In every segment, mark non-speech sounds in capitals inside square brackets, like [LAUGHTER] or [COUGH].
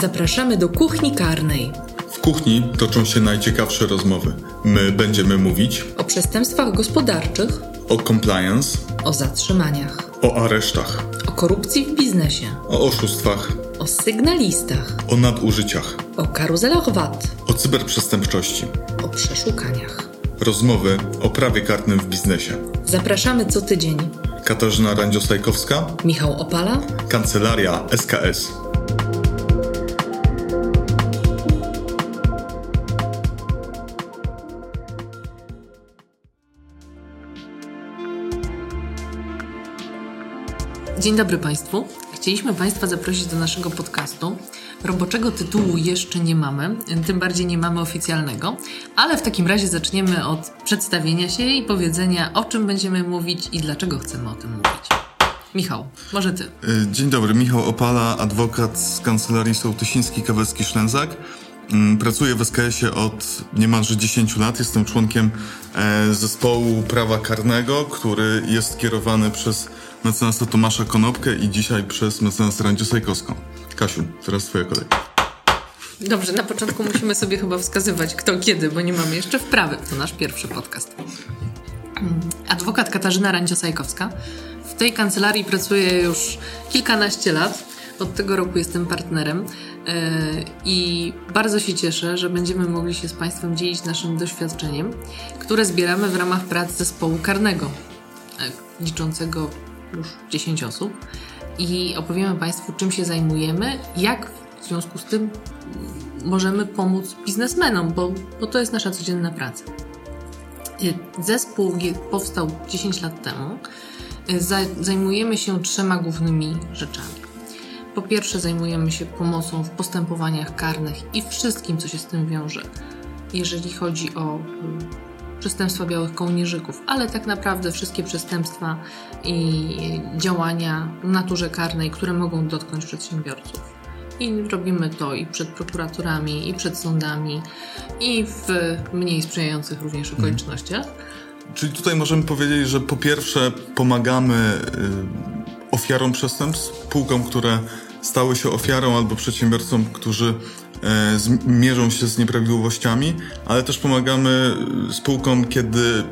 Zapraszamy do kuchni karnej. W kuchni toczą się najciekawsze rozmowy. My będziemy mówić O przestępstwach gospodarczych, o compliance, o zatrzymaniach, o aresztach, o korupcji w biznesie, o oszustwach, o sygnalistach, o nadużyciach, o karuzelach VAT, o cyberprzestępczości. o przeszukaniach. Rozmowy o prawie karnym w biznesie. Zapraszamy co tydzień. Katarzyna Randziosajkowska, Michał Opala, Kancelaria SKS. Dzień dobry Państwu. Chcieliśmy Państwa zaprosić do naszego podcastu. Roboczego tytułu jeszcze nie mamy, tym bardziej nie mamy oficjalnego, ale w takim razie zaczniemy od przedstawienia się i powiedzenia, o czym będziemy mówić i dlaczego chcemy o tym mówić. Michał, może Ty. Y, Dzień dobry, Michał Opala, adwokat z kancelarii Sołtysiński Kawecki Szlęzak. Mm, Pracuję w SKS-ie od niemalże 10 lat. Jestem członkiem e, zespołu prawa karnego, który jest kierowany przez mecenasa Tomasza Konopkę i dzisiaj przez mecenasa Randzię Sajkowską. Kasiu, teraz twoja kolej. Dobrze, na początku musimy sobie chyba wskazywać kto kiedy, bo nie mamy jeszcze wprawy. To nasz pierwszy podcast. Adwokat Katarzyna Randziosajkowska. W tej kancelarii pracuję już kilkanaście lat. Od tego roku jestem partnerem yy, i bardzo się cieszę, że będziemy mogli się z Państwem dzielić naszym doświadczeniem, które zbieramy w ramach prac zespołu karnego, yy, liczącego już 10 osób. I opowiemy Państwu, czym się zajmujemy, jak w związku z tym możemy pomóc biznesmenom, bo, bo to jest nasza codzienna praca. Y, Zespół powstał 10 lat temu. Y, za- Zajmujemy się trzema głównymi rzeczami. Po pierwsze, zajmujemy się pomocą w postępowaniach karnych i wszystkim, co się z tym wiąże, jeżeli chodzi o y, przestępstwa białych kołnierzyków, ale tak naprawdę wszystkie przestępstwa i działania w naturze karnej, które mogą dotknąć przedsiębiorców. I robimy to i przed prokuratorami, i przed sądami, i w mniej sprzyjających również okolicznościach. Czyli tutaj możemy powiedzieć, że po pierwsze pomagamy y, ofiarom przestępstw, spółkom, które stały się ofiarą albo przedsiębiorcom, którzy mierzą się z nieprawidłowościami, ale też pomagamy y, spółkom, kiedy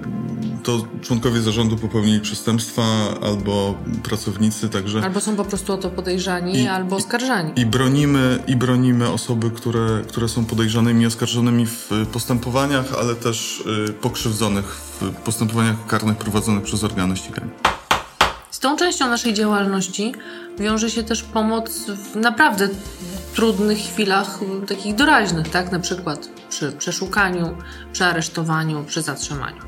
to członkowie zarządu popełnili przestępstwa albo pracownicy, także Albo są po prostu o to podejrzani, I- albo oskarżani. i bronimy, i bronimy osoby, które, które są podejrzanymi i oskarżonymi w postępowaniach, ale też y, pokrzywdzonych w postępowaniach karnych prowadzonych przez organy ścigania. Z tą częścią naszej działalności wiąże się też pomoc w naprawdę trudnych chwilach, m, takich doraźnych, tak? Na przykład przy przeszukaniu, przy aresztowaniu, przy zatrzymaniu.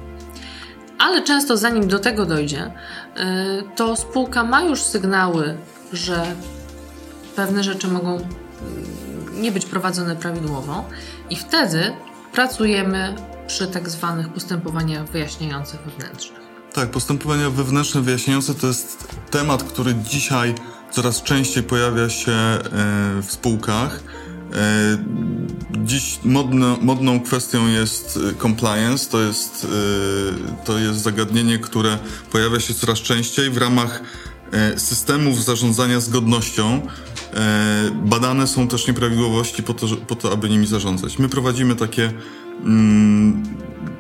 Ale często zanim do tego dojdzie, y, to spółka ma już sygnały, że pewne rzeczy mogą mm, nie być prowadzone prawidłowo i wtedy pracujemy przy tak zwanych postępowaniach wyjaśniających wewnętrznych. Tak, postępowania wewnętrzne wyjaśniające to jest temat, który dzisiaj coraz częściej pojawia się e, w spółkach. E, Dziś modno, modną kwestią jest e, compliance, to jest, to jest zagadnienie, które pojawia się coraz częściej w ramach systemów zarządzania zgodnością. Badane są też nieprawidłowości po to, po to, aby nimi zarządzać. My prowadzimy takie mm,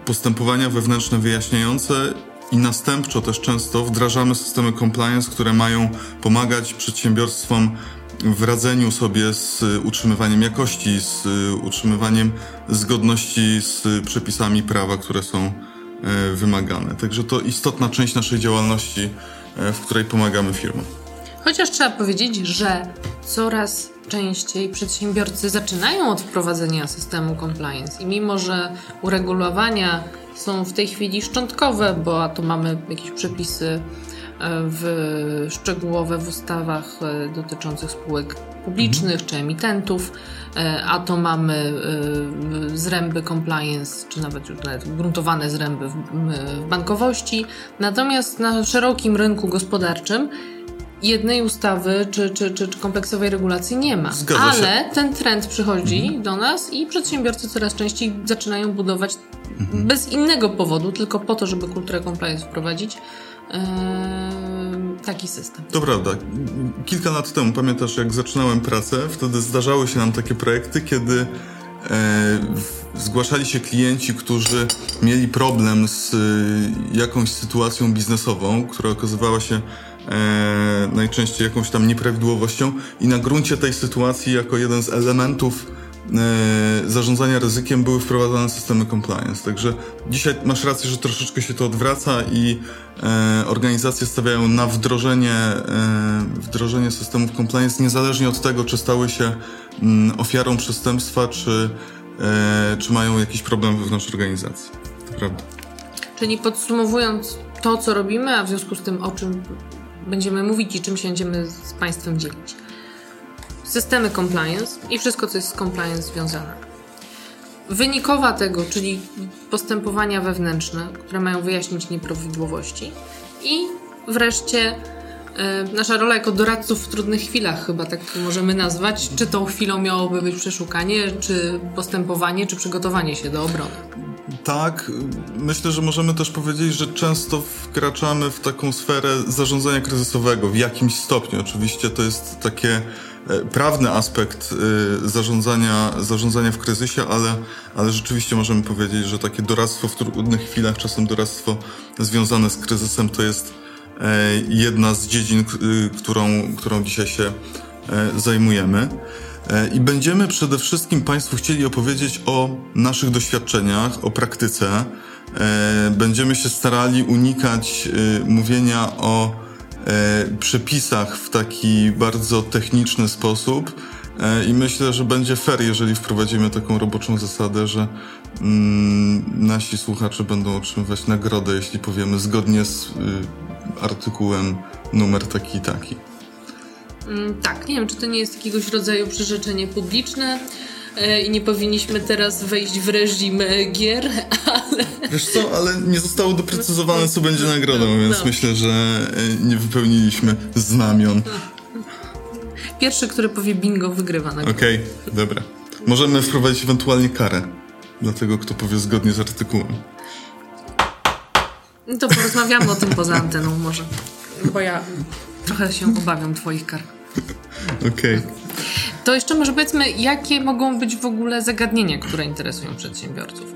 postępowania wewnętrzne wyjaśniające i następczo też często wdrażamy systemy compliance, które mają pomagać przedsiębiorstwom w radzeniu sobie z y, utrzymywaniem jakości, z y, utrzymywaniem zgodności z przepisami prawa, które są e, wymagane. Także to istotna część naszej działalności, e, w której pomagamy firmom. Chociaż trzeba powiedzieć, że coraz częściej przedsiębiorcy zaczynają od wprowadzenia systemu compliance i mimo, że uregulowania są w tej chwili szczątkowe, bo a to mamy jakieś przepisy e, w, szczegółowe w ustawach e, dotyczących spółek publicznych czy emitentów, e, a to mamy zręby compliance, czy nawet już nawet gruntowane zręby w bankowości. Natomiast na szerokim rynku gospodarczym jednej ustawy czy, czy, czy, czy kompleksowej regulacji nie ma. Zgadza się. Ale ten trend przychodzi do nas i przedsiębiorcy coraz częściej zaczynają budować bez innego powodu, tylko po to, żeby kulturę compliance wprowadzić, taki system. To prawda. Kilka lat temu, pamiętasz, jak zaczynałem pracę, wtedy zdarzały się nam takie projekty, kiedy zgłaszali się klienci, którzy mieli problem z e, jakąś sytuacją biznesową, która okazywała się e, najczęściej jakąś tam nieprawidłowością i na gruncie tej sytuacji jako jeden z elementów E, zarządzania ryzykiem były wprowadzane systemy compliance. Także dzisiaj masz rację, że troszeczkę się to odwraca i e, organizacje stawiają na wdrożenie, e, wdrożenie systemów compliance niezależnie od tego, czy stały się mm, ofiarą przestępstwa, czy, e, czy mają jakiś problem wewnątrz organizacji. To prawda. Czyli podsumowując to, co robimy, a w związku z tym, o czym będziemy mówić i czym się będziemy z Państwem dzielić systemy compliance i wszystko, co jest z compliance związane. Wynikowa tego, czyli postępowania wewnętrzne, które mają wyjaśnić nieprawidłowości i wreszcie e, nasza rola jako doradców w trudnych chwilach, chyba tak możemy nazwać. Czy tą chwilą miałoby być przeszukanie, czy postępowanie, czy przygotowanie się do obrony? Tak, myślę, że możemy też powiedzieć, że często wkraczamy w taką sferę zarządzania kryzysowego w jakimś stopniu. Oczywiście to jest takie prawny aspekt e, zarządzania, zarządzania w kryzysie, ale, ale rzeczywiście możemy powiedzieć, że takie doradztwo w trudnych chwilach, czasem doradztwo związane z kryzysem to jest e, jedna z dziedzin, którą, którą dzisiaj się zajmujemy. I będziemy przede wszystkim Państwu chcieli opowiedzieć o naszych doświadczeniach, o praktyce. Będziemy się starali unikać mówienia o E, przepisach w taki bardzo techniczny sposób. E, I myślę, że będzie fair, jeżeli wprowadzimy taką roboczą zasadę, że mm, nasi słuchacze będą otrzymywać nagrodę, jeśli powiemy zgodnie z y, artykułem numer taki i taki. Mm, tak, nie wiem, czy to nie jest jakiegoś rodzaju przyrzeczenie publiczne. E, i nie powinniśmy teraz wejść w reżim e, gier, [LAUGHS] ale... Wiesz co, ale nie zostało doprecyzowane, co będzie nagrodą, no, więc no. myślę, że e, nie wypełniliśmy znamion. Pierwszy, który powie bingo, wygrywa nagrodę. Okej, okay, dobra. Możemy wprowadzić ewentualnie karę dla tego, kto powie zgodnie z artykułem. No to porozmawiamy o tym poza anteną może, bo ja trochę się obawiam twoich kar. Okej. Okay. To jeszcze może powiedzmy, jakie mogą być w ogóle zagadnienia, które interesują przedsiębiorców,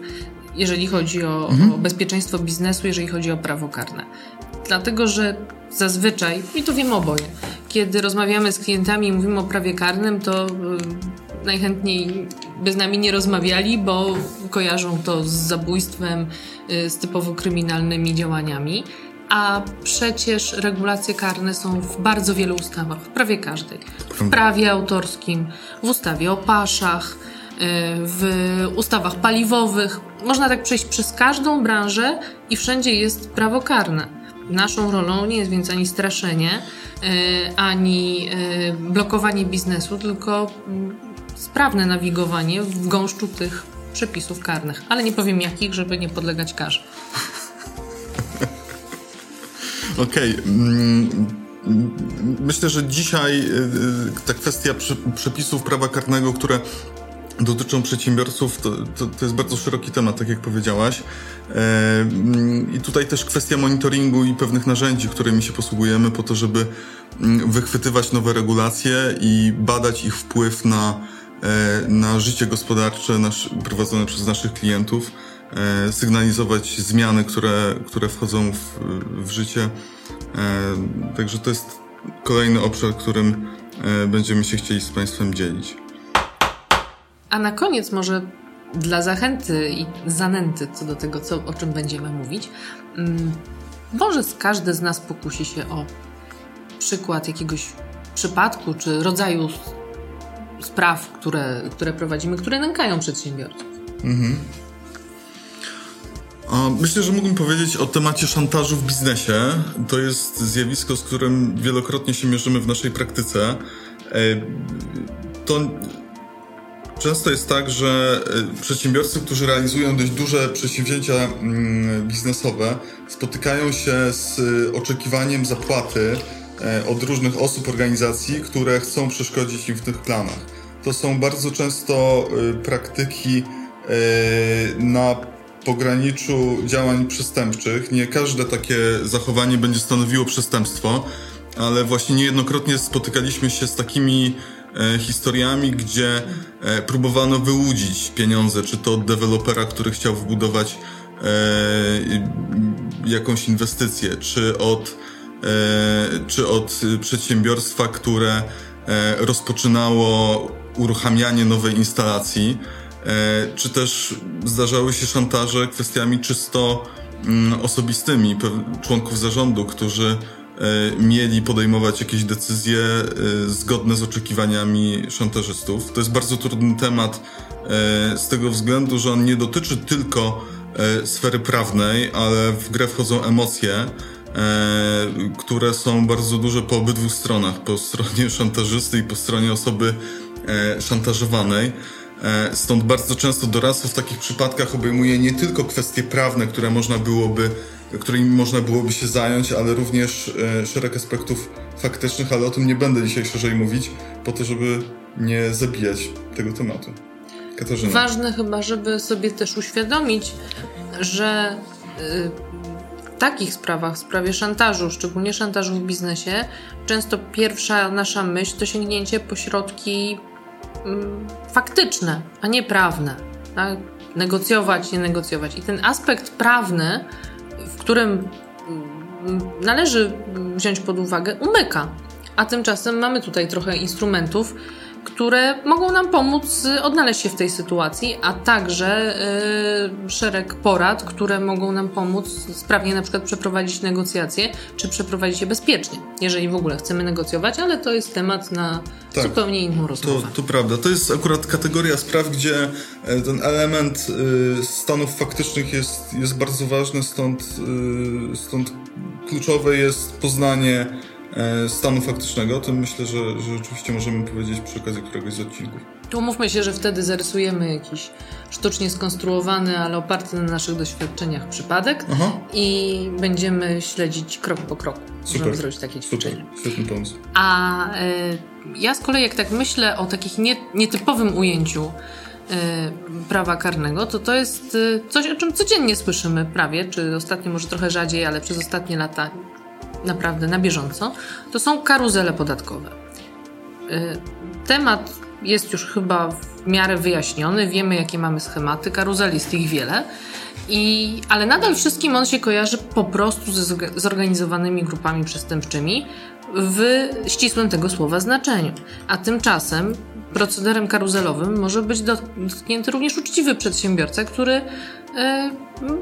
jeżeli chodzi o, mhm. o bezpieczeństwo biznesu, jeżeli chodzi o prawo karne. Dlatego, że zazwyczaj, i to wiemy oboje, kiedy rozmawiamy z klientami i mówimy o prawie karnym, to y, najchętniej by z nami nie rozmawiali, bo kojarzą to z zabójstwem, y, z typowo kryminalnymi działaniami. A przecież regulacje karne są w bardzo wielu ustawach, w prawie każdej. W prawie autorskim, w ustawie o paszach, y, w ustawach paliwowych. Można tak przejść przez każdą branżę i wszędzie jest prawo karne. Naszą rolą nie jest więc ani straszenie, y, ani y, blokowanie biznesu, tylko mm, sprawne nawigowanie w gąszczu tych przepisów karnych. Ale nie powiem jakich, żeby nie podlegać karze. Okej. Okay. Mm, myślę, że dzisiaj y, y, ta kwestia przepisów prawa karnego, które dotyczą przedsiębiorców, to, to, to, jest bardzo szeroki temat, tak jak powiedziałaś. E, mm, I tutaj też kwestia monitoringu i pewnych narzędzi, którymi się posługujemy po to, żeby mm, wychwytywać nowe regulacje i badać ich wpływ na, e, na życie gospodarcze nasz, prowadzone przez naszych klientów. E, sygnalizować zmiany, które, które wchodzą w, w życie. E, także to jest kolejny obszar, którym e, będziemy się chcieli z Państwem dzielić. A na koniec może dla zachęty i zanęty co do tego, co, o czym będziemy mówić, mm, może każdy z nas pokusi się o przykład jakiegoś przypadku czy rodzaju spraw, które, które prowadzimy, które nękają przedsiębiorców. Mhm. Myślę, że mógłbym powiedzieć o temacie szantażu w biznesie. To jest zjawisko, z którym wielokrotnie się mierzymy w naszej praktyce. E, to często jest tak, że e, przedsiębiorcy, którzy realizują dość duże przedsięwzięcia mm, biznesowe, spotykają się z oczekiwaniem zapłaty e, od różnych osób, organizacji, które chcą przeszkodzić im w tych planach. To są bardzo często praktyki na pograniczu działań przestępczych. Nie każde takie zachowanie będzie stanowiło przestępstwo, ale właśnie niejednokrotnie spotykaliśmy się z takimi e, historiami, gdzie e, próbowano wyłudzić pieniądze, czy to od dewelopera, który chciał wbudować e, jakąś inwestycję, czy od, e, czy od przedsiębiorstwa, które e, rozpoczynało uruchamianie nowej instalacji, czy też zdarzały się szantaże kwestiami czysto mm, osobistymi członków zarządu, którzy E, mieli podejmować jakieś decyzje e, zgodne z oczekiwaniami szantażystów. To jest bardzo trudny temat e, z tego względu, że on nie dotyczy tylko sfery prawnej, ale w grę wchodzą emocje, które są bardzo duże po obydwu stronach, po stronie [LAUGHS] szantażysty i po stronie osoby szantażowanej. Stąd bardzo często doradztwo w takich przypadkach obejmuje nie tylko kwestie prawne, które można byłoby którymi można byłoby się zająć, ale również e, szereg aspektów faktycznych, ale o tym nie będę dzisiaj szerzej mówić, po to, żeby nie zabijać tego tematu. Katarzyna. Ważne chyba, żeby sobie też uświadomić, że y, w takich sprawach, w sprawie szantażu, szczególnie szantażu w biznesie, często pierwsza nasza myśl to sięgnięcie po środki faktyczne, a nie prawne. Tak? Negocjować, nie negocjować. I ten aspekt prawny w którym mm, należy wziąć pod uwagę, umyka. A tymczasem mamy tutaj trochę instrumentów, które mogą nam pomóc y, odnaleźć się w tej sytuacji, a także y, szereg porad, które mogą nam pomóc sprawnie na przykład przeprowadzić negocjacje, czy przeprowadzić je bezpiecznie, jeżeli w ogóle chcemy negocjować, ale to jest temat na tak, zupełnie inną rozmowę. To, to prawda. To jest akurat kategoria spraw, gdzie e, ten element y, stanów faktycznych jest, jest bardzo ważny, stąd, stąd kluczowe jest poznanie stanu faktycznego, to myślę, że, że rzeczywiście możemy powiedzieć przy okazji któregoś z odcinków. Tu umówmy się, że wtedy zarysujemy jakiś sztucznie skonstruowany, ale oparty na naszych doświadczeniach przypadek Aha. i będziemy śledzić krok po kroku. Super. Możemy zrobić takie ćwiczenie. Super. Świetny pomysł. A y, ja z kolei jak tak myślę o takim nie, nietypowym ujęciu y, prawa karnego, to to jest y, coś, o czym codziennie słyszymy prawie, czy ostatnio może trochę rzadziej, ale przez ostatnie lata naprawdę na bieżąco, to są karuzele podatkowe. Y, temat jest już chyba w miarę wyjaśniony, wiemy jakie mamy schematy, karuzel jest ich wiele, i, ale nadal wszystkim on się kojarzy po prostu ze zorganizowanymi grupami przestępczymi w ścisłym tego słowa znaczeniu. A tymczasem procederem karuzelowym może być dotknięty również uczciwy przedsiębiorca, który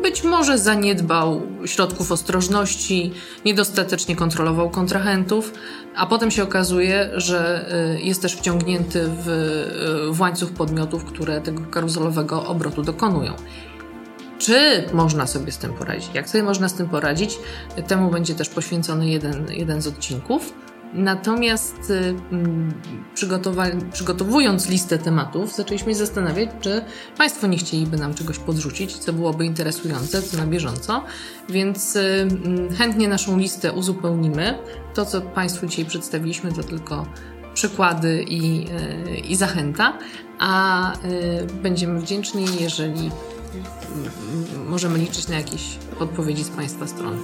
być może zaniedbał środków ostrożności, niedostatecznie kontrolował kontrahentów, a potem się okazuje, że e, jest też wciągnięty w, w łańcuch podmiotów, które tego karuzelowego obrotu dokonują. Czy można sobie z tym poradzić? Jak sobie można z tym poradzić? Temu będzie też poświęcony jeden, jeden z odcinków. Natomiast y, mm, przygotowując listę tematów, zaczęliśmy się zastanawiać, czy Państwo nie chcieliby nam czegoś podrzucić, co byłoby interesujące, co na bieżąco. Więc y, mm, chętnie naszą listę uzupełnimy. To, co Państwu dzisiaj przedstawiliśmy, to tylko przykłady i, y, i zachęta, a będziemy wdzięczni, jeżeli możemy liczyć na jakieś odpowiedzi z Państwa strony.